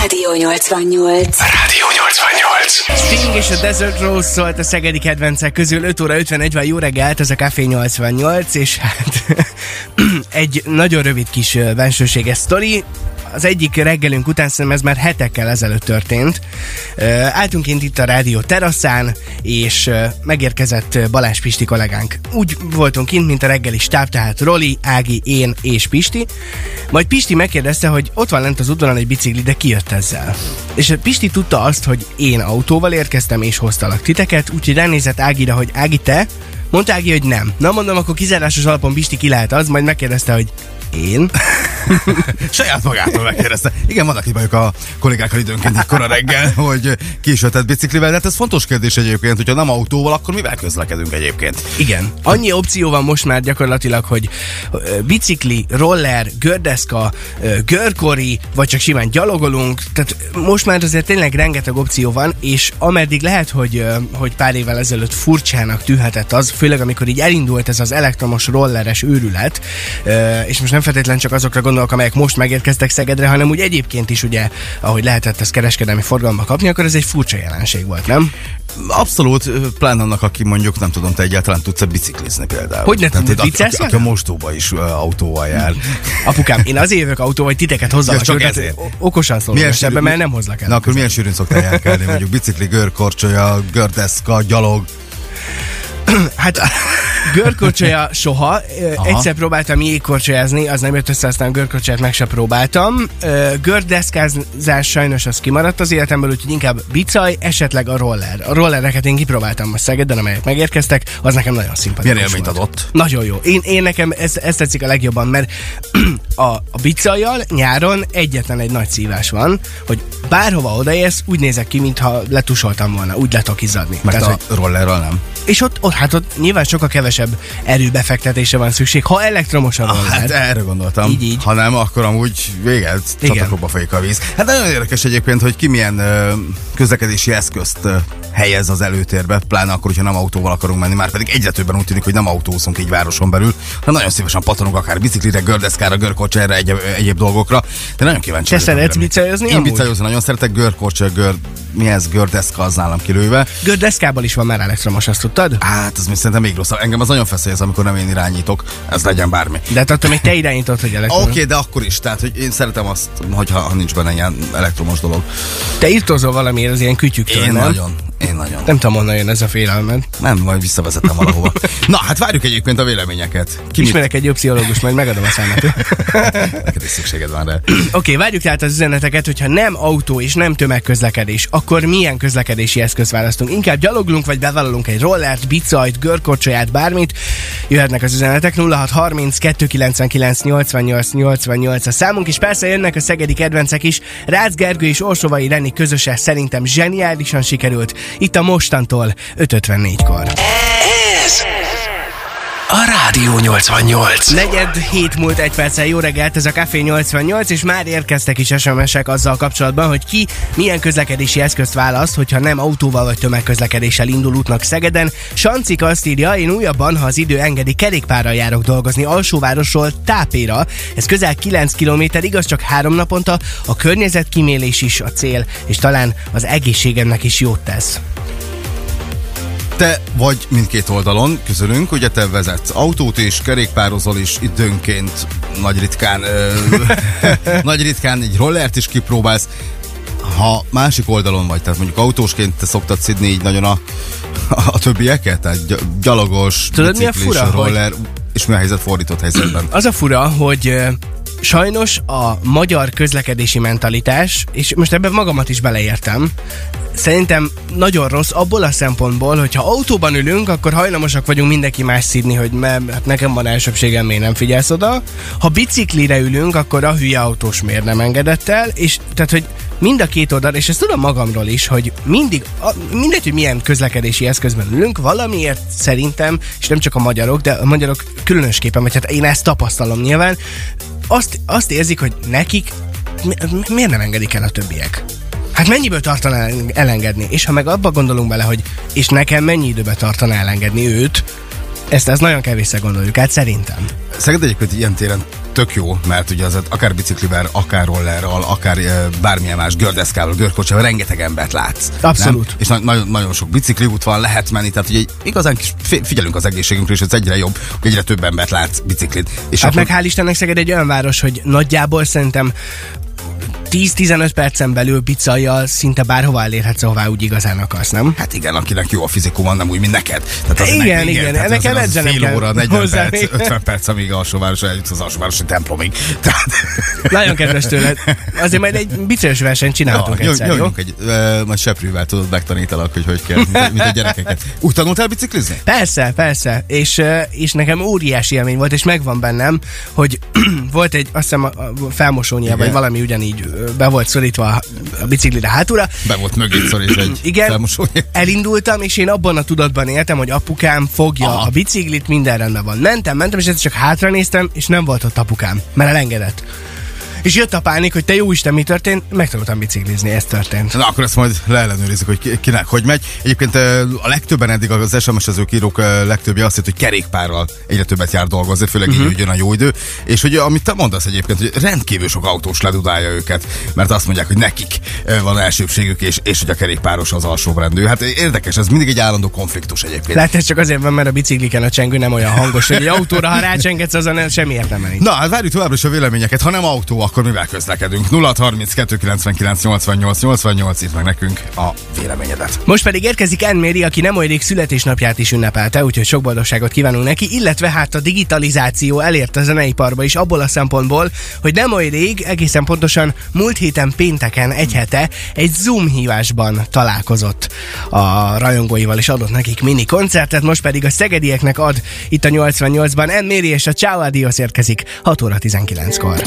Rádió 88. Rádió 88. Sting és a Desert Rose szólt a szegedi kedvencek közül 5 óra 51 van jó reggelt, ez a Café 88, és hát egy nagyon rövid kis bensőséges sztori. Az egyik reggelünk után szerintem ez már hetekkel ezelőtt történt. Ö, Álltunk kint itt a rádió teraszán, és megérkezett Balázs Pisti kollégánk. Úgy voltunk kint, mint a reggeli stáb, tehát Roli, Ági, én és Pisti. Majd Pisti megkérdezte, hogy ott van lent az udvaron egy bicikli, de ki jött ezzel? És Pisti tudta azt, hogy én autóval érkeztem és hoztalak titeket, úgyhogy ránézett Ágira, hogy Ági te? Mondta Ági, hogy nem. Na mondom, akkor kizárásos alapon Pisti ki lehet az, majd megkérdezte, hogy én? Saját magától megkérdezte. Igen, vannak itt mondjuk a kollégákkal időnként egy kora reggel, hogy jöttett biciklivel, de hát ez fontos kérdés egyébként, hogyha nem autóval, akkor mivel közlekedünk egyébként? Igen. Annyi opció van most már gyakorlatilag, hogy bicikli, roller, gördeszka, görkori, vagy csak simán gyalogolunk. Tehát most már azért tényleg rengeteg opció van, és ameddig lehet, hogy, hogy pár évvel ezelőtt furcsának tűhetett az, főleg amikor így elindult ez az elektromos rolleres őrület, és most nem feltétlenül csak azokra gondolok, amelyek most megérkeztek Szegedre, hanem úgy egyébként is ugye, ahogy lehetett ezt kereskedelmi forgalomba kapni, akkor ez egy furcsa jelenség volt, nem? Abszolút, pláne annak, aki mondjuk nem tudom, te egyáltalán tudsz viciklizni például. Hogy ne tudod, aki, aki, aki a mostóba is uh, autóval jár. Apukám, én azért jövök autó, hogy titeket hozzalak. Ja, csak ezért. Okosan szólok Milyen ebben, sűrű- mert nem hozlak el. Na akkor milyen sűrűn szoktál járkálni, mondjuk bicikli, görkorcsolya, gördeszka, gyalog. Hát görkorcsolya soha. Aha. Egyszer próbáltam jégkorcsolyázni, az nem jött össze, aztán görkorcsolyát meg se próbáltam. Gördeszkázás sajnos az kimaradt az életemből, úgyhogy inkább bicaj, esetleg a roller. A rollereket én kipróbáltam most Szegeden, amelyek megérkeztek, az nekem nagyon szimpatikus Milyen élményt adott? Nagyon jó. Én, én nekem ez, ez tetszik a legjobban, mert a, a bicajjal nyáron egyetlen egy nagy szívás van, hogy bárhova odaérsz, úgy nézek ki, mintha letusoltam volna, úgy le tudok izzadni. Mert Tehát, a rollerral nem. és ott, ott, hát ott nyilván sokkal kevesebb erőbefektetése van szükség, ha elektromos a roller. Hát erre gondoltam. Így, így. Ha nem, akkor amúgy véget, Igen. csatakokba folyik a víz. Hát nagyon érdekes egyébként, hogy ki milyen ö, közlekedési eszközt ö, helyez az előtérbe, pláne akkor, hogyha nem autóval akarunk menni, már pedig egyre többen úgy tűnik, hogy nem autózunk így városon belül, hanem nagyon szívesen patonunk akár biciklire, gördeszkára, görkorcsára, egyéb, egyéb dolgokra. De nagyon kíváncsi Te szeretsz bicajozni Én bicajozni nagyon szeretek, görkorcsa, gör, mi ez, gördeszka, az nálam kilőve. Gördeszkával is van már elektromos, azt tudtad? Hát, ez még szerintem még rosszabb. Engem az nagyon feszélyez, amikor nem én irányítok. Ez legyen bármi. De hát attól még te irányítod, hogy Oké, elektromos. okay, de akkor is. Tehát, hogy én szeretem azt, hogyha ha nincs benne ilyen elektromos dolog. Te írtózol valamiért az ilyen kütyüktől, Én nem? nagyon. Én nagyon. Nem tudom, honnan jön ez a félelmed. Nem, majd visszavezetem valahova. Na, hát várjuk egyébként a véleményeket. Ki mit, Ismerek egy jó pszichológus, majd megadom a számát. neked is szükséged van rá. Oké, okay, várjuk tehát az üzeneteket, hogyha nem autó és nem tömegközlekedés, akkor milyen közlekedési eszköz választunk? Inkább gyaloglunk, vagy bevállalunk egy rollert, bicajt, görkorcsolyát, bármit? Jöhetnek az üzenetek 0630 299 88 88 a számunk, és persze jönnek a szegedi kedvencek is. Rácz Gergő és Orsovai Reni közösen szerintem zseniálisan sikerült. Itt a mostantól 5.54-kor. Ez a Rádió 88. Negyed hét múlt egy perccel jó reggelt, ez a Café 88, és már érkeztek is SMS-ek azzal kapcsolatban, hogy ki milyen közlekedési eszközt választ, hogyha nem autóval vagy tömegközlekedéssel indul útnak Szegeden. Sancik azt írja, én újabban, ha az idő engedi, kerékpárral járok dolgozni Alsóvárosról Tápéra. Ez közel 9 km, igaz csak három naponta, a környezetkímélés is a cél, és talán az egészségemnek is jót tesz. Te vagy mindkét oldalon közülünk, ugye te vezetsz autót és kerékpározol is időnként nagy ritkán, ö, nagy ritkán egy rollert is kipróbálsz. Ha másik oldalon vagy, tehát mondjuk autósként te szoktad szidni így nagyon a, a többieket, tehát gy- gyalogos, Tudod, mi a biciklis, fura, roller, és mi a helyzet fordított helyzetben? Az a fura, hogy sajnos a magyar közlekedési mentalitás, és most ebben magamat is beleértem, szerintem nagyon rossz abból a szempontból, hogy ha autóban ülünk, akkor hajlamosak vagyunk mindenki más szidni, hogy mert hát nekem van elsőbségem, miért nem figyelsz oda. Ha biciklire ülünk, akkor a hülye autós miért nem engedett el, és tehát, hogy mind a két oldal, és ezt tudom magamról is, hogy mindig, a, mindegy, hogy milyen közlekedési eszközben ülünk, valamiért szerintem, és nem csak a magyarok, de a magyarok különösképpen, vagy hát én ezt tapasztalom nyilván, azt, azt érzik, hogy nekik mi, miért nem engedik el a többiek? Hát mennyiből tartaná elengedni? És ha meg abba gondolunk bele, hogy és nekem mennyi időbe tartaná elengedni őt, ezt, ezt nagyon kevésszer gondoljuk át, szerintem. Szeged egyébként ilyen téren tök jó, mert ugye az akár biciklivel, akár rollerral, akár bármilyen más gördeszkával, görkocsával rengeteg embert látsz. Abszolút. Nem? És na- nagyon, nagyon sok bicikliút van, lehet menni, tehát ugye igazán kis, fi- figyelünk az egészségünkre, és ez egyre jobb, hogy egyre több embert látsz biciklit. És Hát akkor- meg hál' Istennek Szeged egy olyan város, hogy nagyjából szerintem 10-15 percen belül pizzajjal szinte bárhova elérhetsz, ahová úgy igazán akarsz, nem? Hát igen, akinek jó a fizikuma, nem úgy, mint neked. Tehát azért Igen, meg- igen, tehát nekem az fél kell óra, 40 hozzá perc, még. 50 perc, amíg alsóváros eljutsz az alsóvárosi templomig. Tehát, Nagyon kedves tőled. Azért majd egy biciklis versenyt csináltunk Ja, egyszer, jó? nyomjunk egy, uh, majd seprűvel tudod megtanítalak, hogy hogy kell, mint, mint a gyerekeket. Úgy tanultál biciklizni? Persze, persze. És, ö, és nekem óriási élmény volt, és megvan bennem, hogy volt egy, azt hiszem a a felmosónyia, Igen. vagy valami ugyanígy ö, be volt szorítva a, a biciklire hátulra. Be volt mögé szorítva egy Igen, elindultam, és én abban a tudatban éltem, hogy apukám fogja Aha. a biciklit, minden rendben van. Mentem, mentem, és egyszer csak hátra néztem, és nem volt ott apukám, mert elengedett. És jött a pánik, hogy te jó Isten, mi történt? Megtanultam biciklizni, ez történt. Na, akkor ezt majd leellenőrizzük, hogy ki- kinek hogy megy. Egyébként a legtöbben eddig az SMS-ezők írók ö, legtöbbje azt hitt, hogy kerékpárral egyre többet jár dolgozni, főleg Mhm. uh-huh. így, hogy jön a jó idő. És hogy amit te mondasz egyébként, hogy rendkívül sok autós ledudálja őket, mert azt mondják, hogy nekik van elsőbségük, és, és hogy a kerékpáros az alsóbrendű. Hát érdekes, ez mindig egy állandó konfliktus egyébként. Lehet ez csak azért van, mert a bicikliken a csengő nem olyan hangos, hogy egy autóra, ha rácsengetsz, azon semmi értelme nincs. Na, hát várjuk továbbra is a véleményeket. Ha nem autó, akkor mivel közlekedünk? 0 32 99 88 88 itt meg nekünk a véleményedet. Most pedig érkezik Enméri, aki nem olyan születésnapját is ünnepelte, úgyhogy sok boldogságot kívánunk neki, illetve hát a digitalizáció elért a zeneiparba is abból a szempontból, hogy nem olyan rég, egészen pontosan múlt héten pénteken egy hete egy Zoom hívásban találkozott a rajongóival, és adott nekik mini koncertet, most pedig a szegedieknek ad itt a 88-ban Enméri és a Ciao Adios érkezik 6 óra 19-kor.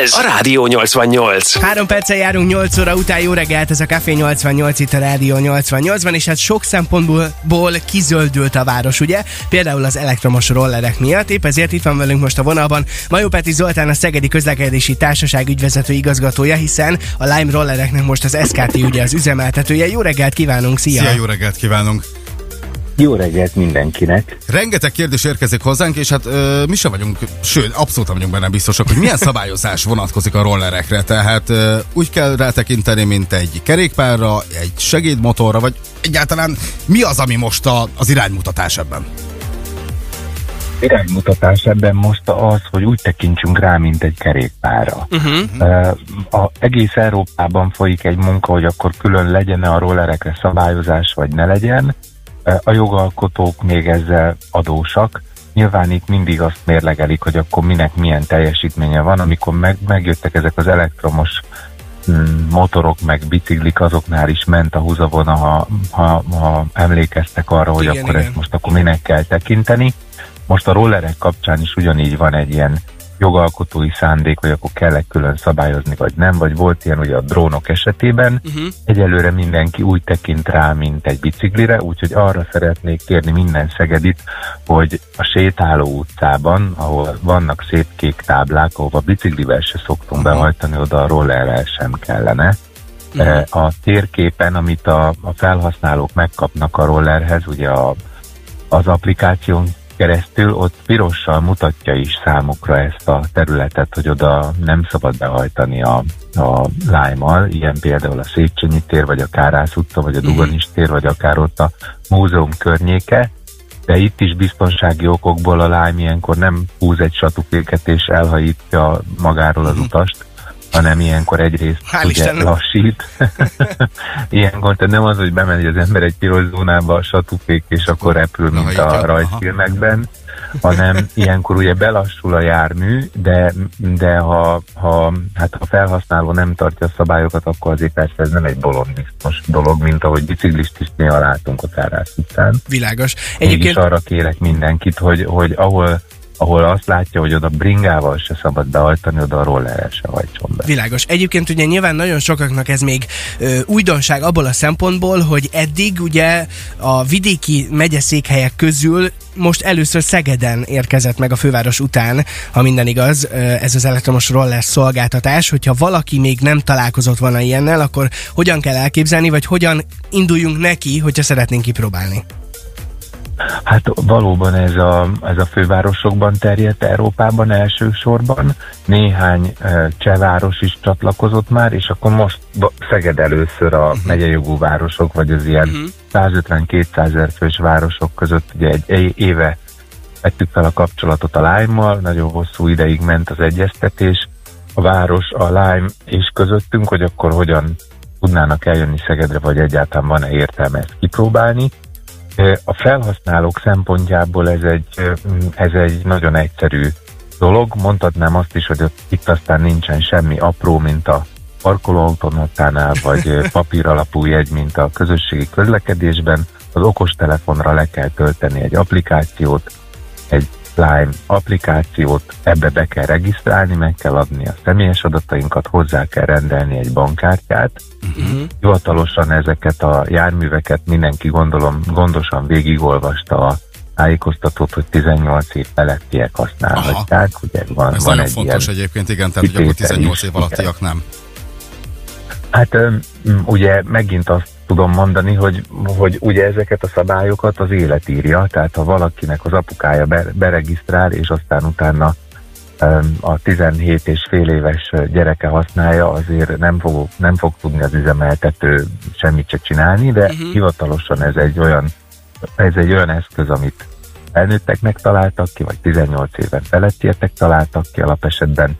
Ez a Rádió 88. Három perccel járunk 8 óra után, jó reggelt, ez a Café 88 itt a Rádió 88-ban, és hát sok szempontból ból kizöldült a város, ugye? Például az elektromos rollerek miatt, épp ezért itt van velünk most a vonalban Majó Peti Zoltán, a Szegedi Közlekedési Társaság ügyvezető igazgatója, hiszen a Lime rollereknek most az SKT ugye az üzemeltetője. Jó reggelt kívánunk, szia! Szia, jó reggelt kívánunk! Jó reggelt mindenkinek! Rengeteg kérdés érkezik hozzánk, és hát ö, mi sem vagyunk, sőt, abszolút nem vagyunk benne biztosak, hogy milyen szabályozás vonatkozik a rollerekre. Tehát ö, úgy kell rátekinteni, mint egy kerékpárra, egy segédmotorra, vagy egyáltalán mi az, ami most a, az iránymutatás ebben? Iránymutatás ebben most az, hogy úgy tekintsünk rá, mint egy kerékpárra. Uh-huh. A, egész Európában folyik egy munka, hogy akkor külön legyen-e a rollerekre szabályozás, vagy ne legyen. Ö, A jogalkotók még ezzel adósak. Nyilván itt mindig azt mérlegelik, hogy akkor minek milyen teljesítménye van. Amikor meg, megjöttek ezek az elektromos mm, motorok, meg biciklik, azoknál is ment a húzavona, ha, ha, ha emlékeztek arra, hogy Igen, akkor igen. ezt most akkor minek kell tekinteni. Most a rollerek kapcsán is ugyanígy van egy ilyen jogalkotói szándék, hogy akkor kell külön szabályozni, vagy nem, vagy volt ilyen ugye a drónok esetében. Uh-huh. Egyelőre mindenki úgy tekint rá, mint egy biciklire, úgyhogy arra szeretnék kérni minden szegedit, hogy a sétáló utcában, ahol vannak szép kék táblák, ahova biciklivel se szoktunk behajtani, oda a rollerrel sem kellene. Uh-huh. A térképen, amit a, a felhasználók megkapnak a rollerhez, ugye a, az applikáción keresztül ott pirossal mutatja is számukra ezt a területet, hogy oda nem szabad behajtani a, a lájmal, ilyen például a Széchenyi tér, vagy a Kárász utca, vagy a Duganis tér, vagy akár ott a múzeum környéke, de itt is biztonsági okokból a Lime ilyenkor nem húz egy satupéket és elhajítja magáról az utast, hanem ilyenkor egyrészt Hál' ugye Istennek. lassít. ilyenkor tehát nem az, hogy bemegy az ember egy piros zónába a satupék, és akkor repül, mint a rajzfilmekben, hanem ilyenkor ugye belassul a jármű, de, de ha, ha hát a felhasználó nem tartja a szabályokat, akkor azért persze ez nem egy bolondbiztos dolog, mint ahogy biciklist is néha látunk a Kárász utcán. Világos. Mégis Egyébként arra kérek mindenkit, hogy, hogy ahol, ahol azt látja, hogy oda bringával se szabad behajtani, oda a rollerrel se hajtson be. Világos. Egyébként ugye nyilván nagyon sokaknak ez még ö, újdonság abból a szempontból, hogy eddig ugye a vidéki megyeszékhelyek közül most először Szegeden érkezett meg a főváros után, ha minden igaz, ez az elektromos roller szolgáltatás. Hogyha valaki még nem találkozott volna ilyennel, akkor hogyan kell elképzelni, vagy hogyan induljunk neki, hogyha szeretnénk kipróbálni? Hát valóban ez a, ez a fővárosokban terjedt Európában elsősorban. Néhány uh, csehváros is csatlakozott már, és akkor most Szeged először a uh-huh. megyejogú városok, vagy az ilyen uh-huh. 150-200 ezer fős városok között ugye egy éve vettük fel a kapcsolatot a Lime-mal, nagyon hosszú ideig ment az egyeztetés, a város, a Lime és közöttünk, hogy akkor hogyan tudnának eljönni Szegedre, vagy egyáltalán van-e értelme ezt kipróbálni. A felhasználók szempontjából ez egy, ez egy nagyon egyszerű dolog. Mondhatnám azt is, hogy itt aztán nincsen semmi apró, mint a parkolóautomatánál, vagy papír alapú jegy, mint a közösségi közlekedésben. Az okostelefonra le kell tölteni egy applikációt, egy Lime applikációt, ebbe be kell regisztrálni, meg kell adni a személyes adatainkat, hozzá kell rendelni egy bankkártyát. Uh-huh. Hivatalosan ezeket a járműveket mindenki gondolom gondosan végigolvasta a tájékoztatót, hogy 18 év felettiek használhatják. Ugye van, Ez van nagyon egy fontos ilyen egyébként, igen, tehát hogy akkor 18 év alattiak nem. Hát ugye megint azt tudom mondani, hogy, hogy ugye ezeket a szabályokat az élet írja, tehát ha valakinek az apukája beregisztrál, és aztán utána a 17 és fél éves gyereke használja, azért nem fog, nem fog tudni az üzemeltető semmit se csinálni, de uh-huh. hivatalosan ez egy olyan ez egy olyan eszköz, amit felnőtteknek találtak ki, vagy 18 éven felettiek találtak ki alapesetben,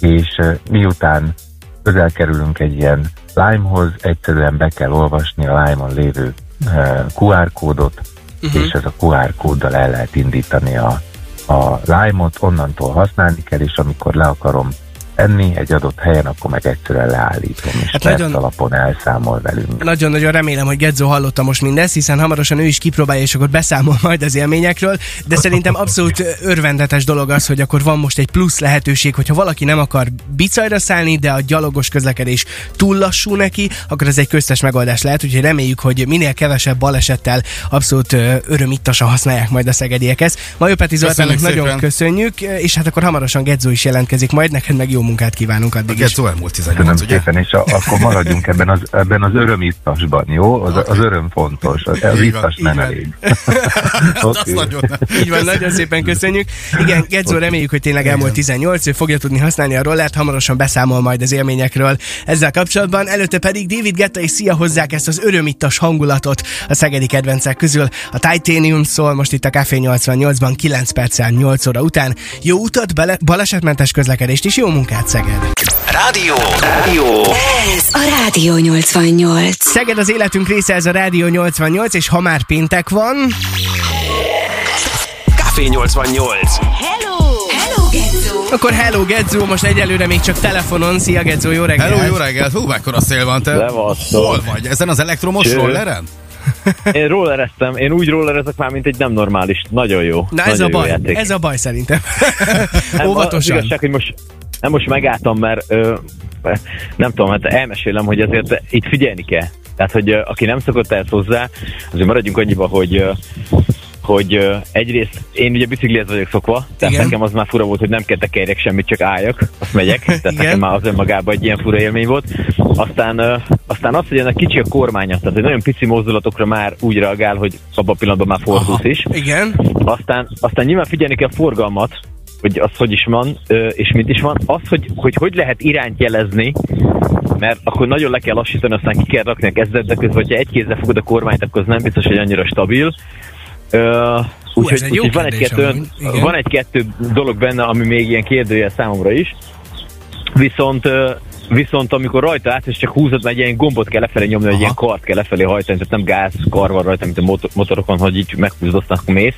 és miután közel kerülünk egy ilyen Lime-hoz, egyszerűen be kell olvasni a Lime-on lévő QR kódot, uh-huh. és ez a QR kóddal el lehet indítani a, a Lime-ot, onnantól használni kell, és amikor le akarom enni egy adott helyen, akkor meg egyszerűen leállítom, és hát nagyon, alapon elszámol velünk. Nagyon-nagyon remélem, hogy Gedzo hallotta most mindezt, hiszen hamarosan ő is kipróbálja, és akkor beszámol majd az élményekről, de szerintem abszolút örvendetes dolog az, hogy akkor van most egy plusz lehetőség, hogyha valaki nem akar bicajra szállni, de a gyalogos közlekedés túl lassú neki, akkor ez egy köztes megoldás lehet, úgyhogy reméljük, hogy minél kevesebb balesettel abszolút örömittasan használják majd a szegediek ezt. Majó Peti nagyon köszönjük, és hát akkor hamarosan Gedzo is jelentkezik, majd neked meg jó munkát kívánunk addig is. Szó elmúlt 18, ugye? Szépen, és a, akkor maradjunk ebben az, ebben az örömittasban, jó? Az, az öröm fontos, az, az ittas nem elég. okay. nagyon Így van, nagyon szépen köszönjük. Igen, Gedzo, okay. reméljük, hogy tényleg elmúlt 18, ő fogja tudni használni a rollert, hamarosan beszámol majd az élményekről ezzel kapcsolatban. Előtte pedig David Getta és Szia hozzák ezt az örömittas hangulatot a szegedi kedvencek közül. A Titanium szól most itt a Café 88-ban 9 perccel 8 óra után. Jó utat, bele, balesetmentes közlekedést is, jó munkát Szeged. Rádió. Rádió. Ez a Rádió 88. Szeged az életünk része, ez a Rádió 88, és ha már péntek van... Café 88. Hello! Hello, Gezzó! Akkor hello, Gezzó, most egyelőre még csak telefonon. Szia, Gezzó, jó reggelt! Hello, jó reggelt! Hú, mekkora szél van te? Levasztok. Hol vagy? Ezen az elektromos Cső. rolleren? Én rollereztem, én úgy rollerezek már, mint egy nem normális. Nagyon jó. Na Nagyon ez a jó baj, játék. ez a baj szerintem. Nem, Az Óvatosan. igazság, hogy most, nem most megálltam, mert ö, nem tudom, hát elmesélem, hogy azért itt figyelni kell. Tehát, hogy ö, aki nem szokott ezt hozzá, azért maradjunk annyiba, hogy ö, hogy ö, egyrészt én ugye biciklihez vagyok szokva, tehát Igen. nekem az már fura volt, hogy nem kell tekerjek semmit, csak álljak, azt megyek, tehát Igen. nekem már az önmagában egy ilyen fura élmény volt. Aztán, aztán az, hogy ennek kicsi a kormánya, tehát egy nagyon pici mozdulatokra már úgy reagál, hogy abban a pillanatban már fordulsz is. Igen. Aztán, aztán nyilván figyelni kell a forgalmat, hogy az hogy is van, és mit is van. Az, hogy, hogy hogy lehet irányt jelezni, mert akkor nagyon le kell lassítani, aztán ki kell rakni a kezdet, de közben, hogyha egy kézzel fogod a kormányt, akkor az nem biztos, hogy annyira stabil. Úgyhogy jó úgy, van egy-kettő, van egy-kettő dolog benne, ami még ilyen kérdőjel számomra is. Viszont Viszont amikor rajta átsz, és csak húzod, mert egy ilyen gombot kell lefelé nyomni, vagy egy ilyen kart kell lefelé hajtani, tehát nem gáz, kar van rajta, mint a motor- motorokon, hogy így meghúzod, aztán akkor mész,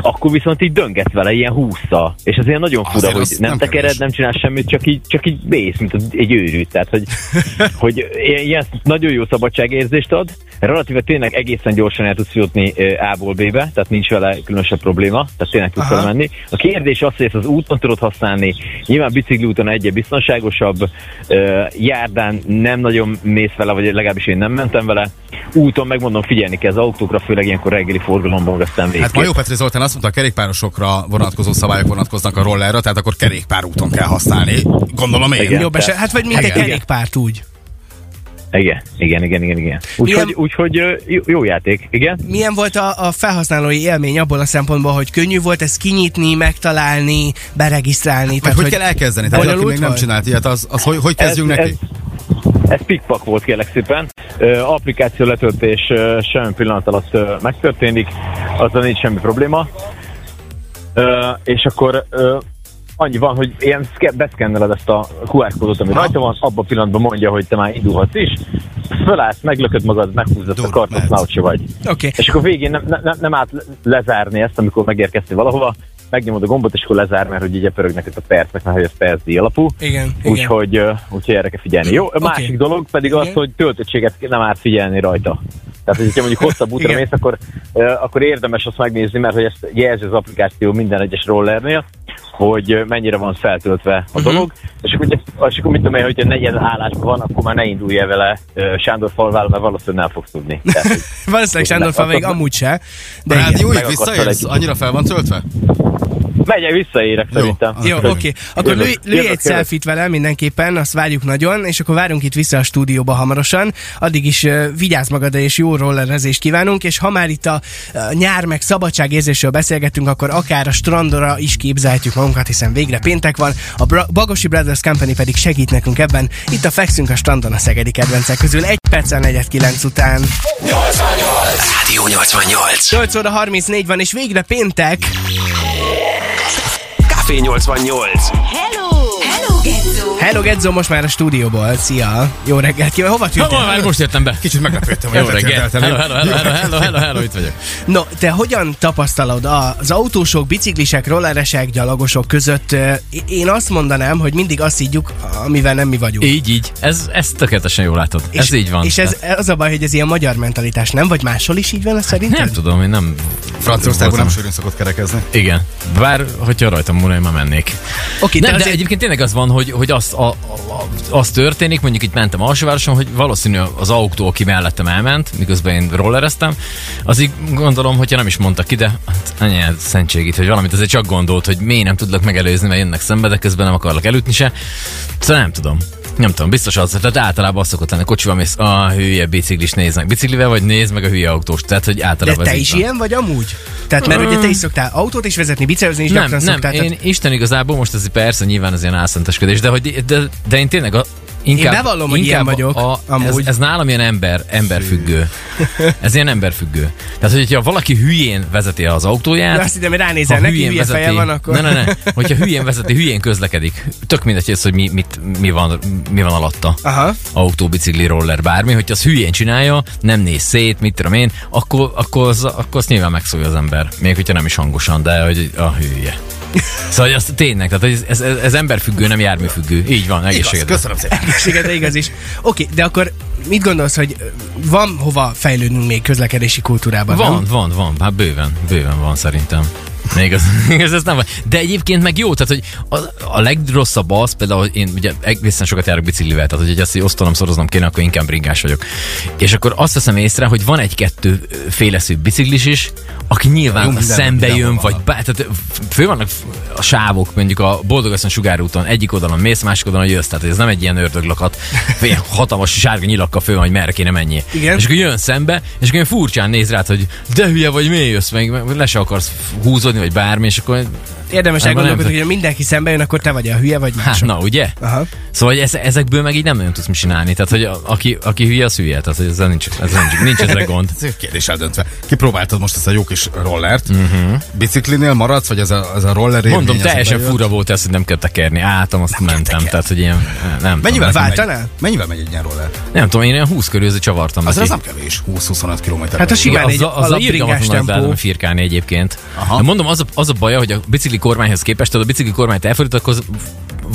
akkor viszont így döngetsz vele, ilyen húszta. És ez ilyen nagyon fura, Azért hogy az nem, nem tekered, nem csinálsz semmit, csak így, csak így bész, mint az- egy őrült. Tehát, hogy, hogy ilyen- ilyen nagyon jó szabadságérzést ad, relatíve tényleg egészen gyorsan el tudsz jutni A-ból B-be, tehát nincs vele különösebb probléma, tehát tényleg tudsz Aha. menni. A kérdés az, hogy ezt az úton tudod használni, nyilván bicikli úton egy biztonságosabb, járdán nem nagyon mész vele, vagy legalábbis én nem mentem vele. Úton megmondom, figyelni kell az autókra, főleg ilyenkor reggeli forgalomban, aztán végképp. Hát Majó Petri Zoltán azt mondta, a kerékpárosokra vonatkozó szabályok vonatkoznak a rollerre, tehát akkor kerékpárúton kell használni. Gondolom én. Igen. Jobb eset. Hát vagy mint egy kerékpárt úgy. Igen, igen, igen, igen, igen. Úgyhogy, Milyen- úgyhogy ö, jó, játék, igen. Milyen volt a, a felhasználói élmény abból a szempontból, hogy könnyű volt ezt kinyitni, megtalálni, beregisztrálni? Meg hogy kell elkezdeni? Tehát aki még nem csinált ilyet, az, az hogy, hogy kezdjünk ez, neki? Ez, ez pikpak volt kérlek szépen. Ö, applikáció letöltés ö, semmi pillanat alatt ö, megtörténik, azzal nincs semmi probléma. Ö, és akkor ö, annyi van, hogy ilyen szke- beszkenneled ezt a QR kódot, ami rajta van, abban a pillanatban mondja, hogy te már indulhatsz is, fölállsz, meglököd magad, meghúzod a Dur, kartot, már ott se vagy. Okay. És akkor végén nem, nem, nem át lezárni ezt, amikor megérkeztél valahova, megnyomod a gombot, és akkor lezár, mert hogy így pörögnek itt a percek, mert hogy ez percdíj alapú. Igen, igen. Úgyhogy, ö, úgyhogy erre kell figyelni. Jó, a Oké. másik dolog pedig az, Igen. hogy töltöttséget nem árt figyelni rajta. Tehát, hogyha mondjuk hosszabb útra Igen. mész, akkor, akkor érdemes azt megnézni, mert hogy ezt jelzi az applikáció minden egyes rollernél, hogy mennyire van feltöltve a Mhm. dolog, és akkor, ugye, és akkor mit tudom én, hogyha negyed állásban van, akkor már ne indulj el vele Sándor falvállal, mert valószínűleg nem fogsz tudni. Tehát, hogy Valószínűleg Sándor Falvaig amúgy se. De igen. rádió így megakadtál visszaérsz? Annyira fel van töltve? Megyek, visszaérek Jó. szerintem. Jó, oké. Okay. Akkor lőj, lőj egy selfit vele mindenképpen, azt várjuk nagyon, és akkor várunk itt vissza a stúdióba hamarosan. Addig is uh, vigyázz magadra, és jó rollerezést kívánunk, és ha már itt a uh, nyár meg szabadságérzésről beszélgetünk, akkor akár a strandra is képzelhetjük magunkat, hiszen végre péntek van. A Bra- Bagosi Brothers Company pedig segít nekünk ebben. Itt a Fekszünk a strandon a szegedi kedvencek közül. Egy perccel negyed kilenc után. Rádió 88. 8 óra 34 van, és végre péntek. Café 88. Hello! Hello, Gezzó! Hello Gedzo, most már a stúdióból. Szia! Jó reggelt kívánok! Hova tűntél? már most jöttem be. Kicsit meglepődtem, Jó eltettél reggel. eltenni. Hello, hello, hello, hello, hello, hello, itt vagyok. No, te hogyan tapasztalod a- az autósok, biciklisek, rolleresek, gyalogosok között? Én azt mondanám, hogy mindig azt higgyük, amivel nem mi vagyunk. Így, így. Ez, ez tökéletesen jól látod. és, ez így van. És ez, az a baj, hogy ez ilyen magyar mentalitás, nem? Vagy máshol is így van ez szerinted? Nem tudom, én nem... Franciaországban nem sűrűn szokott kerekezni. Igen. Bár, hogyha rajtam múlna, már mennék. Oké, Nem, de de egyébként tényleg az van, hogy, hogy az, a, a, az történik, mondjuk itt mentem alsóvároson, hogy valószínű az autó, aki mellettem elment, miközben én rollereztem, az így gondolom, hogyha nem is mondta ki, de hát annyi szentségít, hogy valamit azért csak gondolt, hogy miért nem tudlak megelőzni, mert jönnek szembe, de közben nem akarlak elütni se. Szóval nem tudom. Nem tudom, biztos az, tehát általában az szokott lenni, kocsival mész, a hülye biciklis néznek biciklivel, vagy nézd meg a hülye autós. Tehát, hogy De általában te ez így is van. ilyen vagy amúgy? Tehát mert ugye te is szoktál autót is vezetni, biciklizni is Nem, nem, szoktál. én tehát Isten igazából most ez persze nyilván az ilyen álszenteskedés, de, hogy, de, de én tényleg a, inkább, Én bevallom, hogy inkább ilyen vagyok, A, ez, amúgy. ez, nálam ilyen ember, emberfüggő. Ez ilyen emberfüggő. Tehát, hogyha valaki hülyén vezeti az autóját, De azt hiszem, hogy ránézel neki, hülye feje van, akkor... Ne, ne, ne. Hogyha hülyén vezeti, hülyén közlekedik, tök mindegy, ez, hogy mi, mit, mi, van, mi van alatta. Aha. Autó, bicikli, roller, bármi, hogyha az hülyén csinálja, nem néz szét, mit tudom én, akkor, akkor, az, akkor azt nyilván megszólja az ember. Még hogyha nem is hangosan, de hogy a hülye. Szóval az tényleg, tehát ez, ez, ez emberfüggő, nem járműfüggő. Így van, Igaz, egészségedre. köszönöm szépen. Egészségedre igaz is. Oké, de akkor mit gondolsz, hogy van hova fejlődnünk még közlekedési kultúrában? Van, nem? van, van, hát bőven, bőven van szerintem. Még az, még ez, nem van. De egyébként meg jó, tehát hogy a, a legrosszabb az, például hogy én ugye egészen sokat járok biciklivel, tehát hogy ezt így osztolom, szoroznom kéne, akkor inkább bringás vagyok. És akkor azt veszem észre, hogy van egy-kettő féleszű biciklis is, aki nyilván Jó, minden- szembe mindenhol jön, vagy bá, tehát fő vannak a sávok, mondjuk a Boldogasszony sugárúton, egyik oldalon mész, másik oldalon jössz, tehát ez nem egy ilyen ördöglakat, ilyen hatalmas sárga nyilakkal fő van, hogy merre kéne menjél. Igen. És akkor jön szembe, és akkor furcsán néz rád, hogy de hülye vagy, miért jössz meg, meg le se akarsz húzódni, vagy bármi, és akkor Érdemes elgondolkodni, nem- hogy ha mindenki szembe jön, akkor te vagy a hülye, vagy hát mások. na, ugye? Aha. Szóval hogy ez, ezekből meg így nem nagyon tudsz mit csinálni. Tehát, hogy a, aki, aki hülye, az hülye. Tehát, hogy ezzel nincs, ezzel nincs, nincs ezzel gond. Ez kérdés eldöntve. Kipróbáltad most ezt a jó kis rollert. Uh-huh. Biciklinél maradsz, vagy ez a, ez a roller élmény, Mondom, ez teljesen fura volt ez, hogy nem kell tekerni. Álltam, azt mentem. Tehát, hogy ilyen, nem Mennyivel tudom. Váltanál? Megy, mennyivel megy egy ilyen roller? Nem tudom, én ilyen 20 körül csavartam Az, az nem kevés, 20-25 km. Hát a simán egy az, az a lehetne firkálni egyébként. Aha. De mondom, az a, az a baja, hogy a bicikli kormányhoz képest, tudod, a bicikli kormányt elfordít, akkor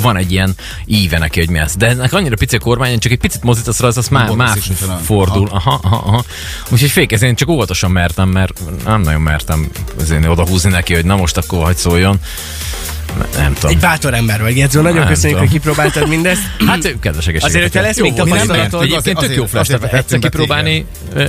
van egy ilyen íve neki, hogy mi ez. De ennek annyira pici a kormány, csak egy picit mozítasz rá, az, az már, már fordul. Aha, aha, aha. Úgyhogy fékezni, én csak óvatosan mertem, mert nem nagyon mertem azért oda húzni neki, hogy na most akkor hagy szóljon. Nem tudom. Egy bátor ember vagy, Gedzó. Nagyon Nem köszönjük, tudom. hogy kipróbáltad mindezt. Hát kedvesek Azért, hogyha lesz még tapasztalatod- Egyébként tök jó flash, tehát egyszer kipróbálni.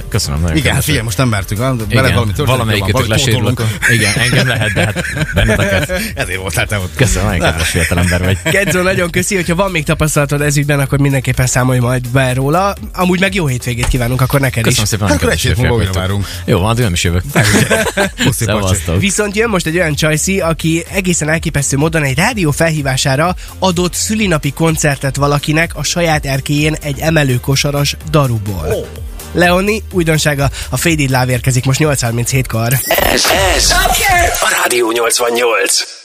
Köszönöm nagyon. Igen, hát figyelj, most nem mertük, ah, bele valami valamelyikötök valami lesérül, pótolunk. akkor igen, engem lehet, de hát benneteket. Ezért voltál te ott. Köszönöm, nagyon kedves fiatalember vagy. Gedzó, nagyon köszi, hogyha van még tapasztalatod ez ügyben, akkor mindenképpen számolj majd be róla. Amúgy meg jó hétvégét kívánunk akkor neked Köszönöm is. szépen, Hát akkor egy várunk. Jó, van, nem is jövök. Viszont jön most egy olyan csajszi, aki egészen elképesztő módon egy rádió felhívására adott szülinapi koncertet valakinek a saját erkélyén egy emelőkosaras daruból. Oh. Leoni, újdonsága, a Faded Love érkezik most 8.37-kor. Ez, ez a Rádió 88.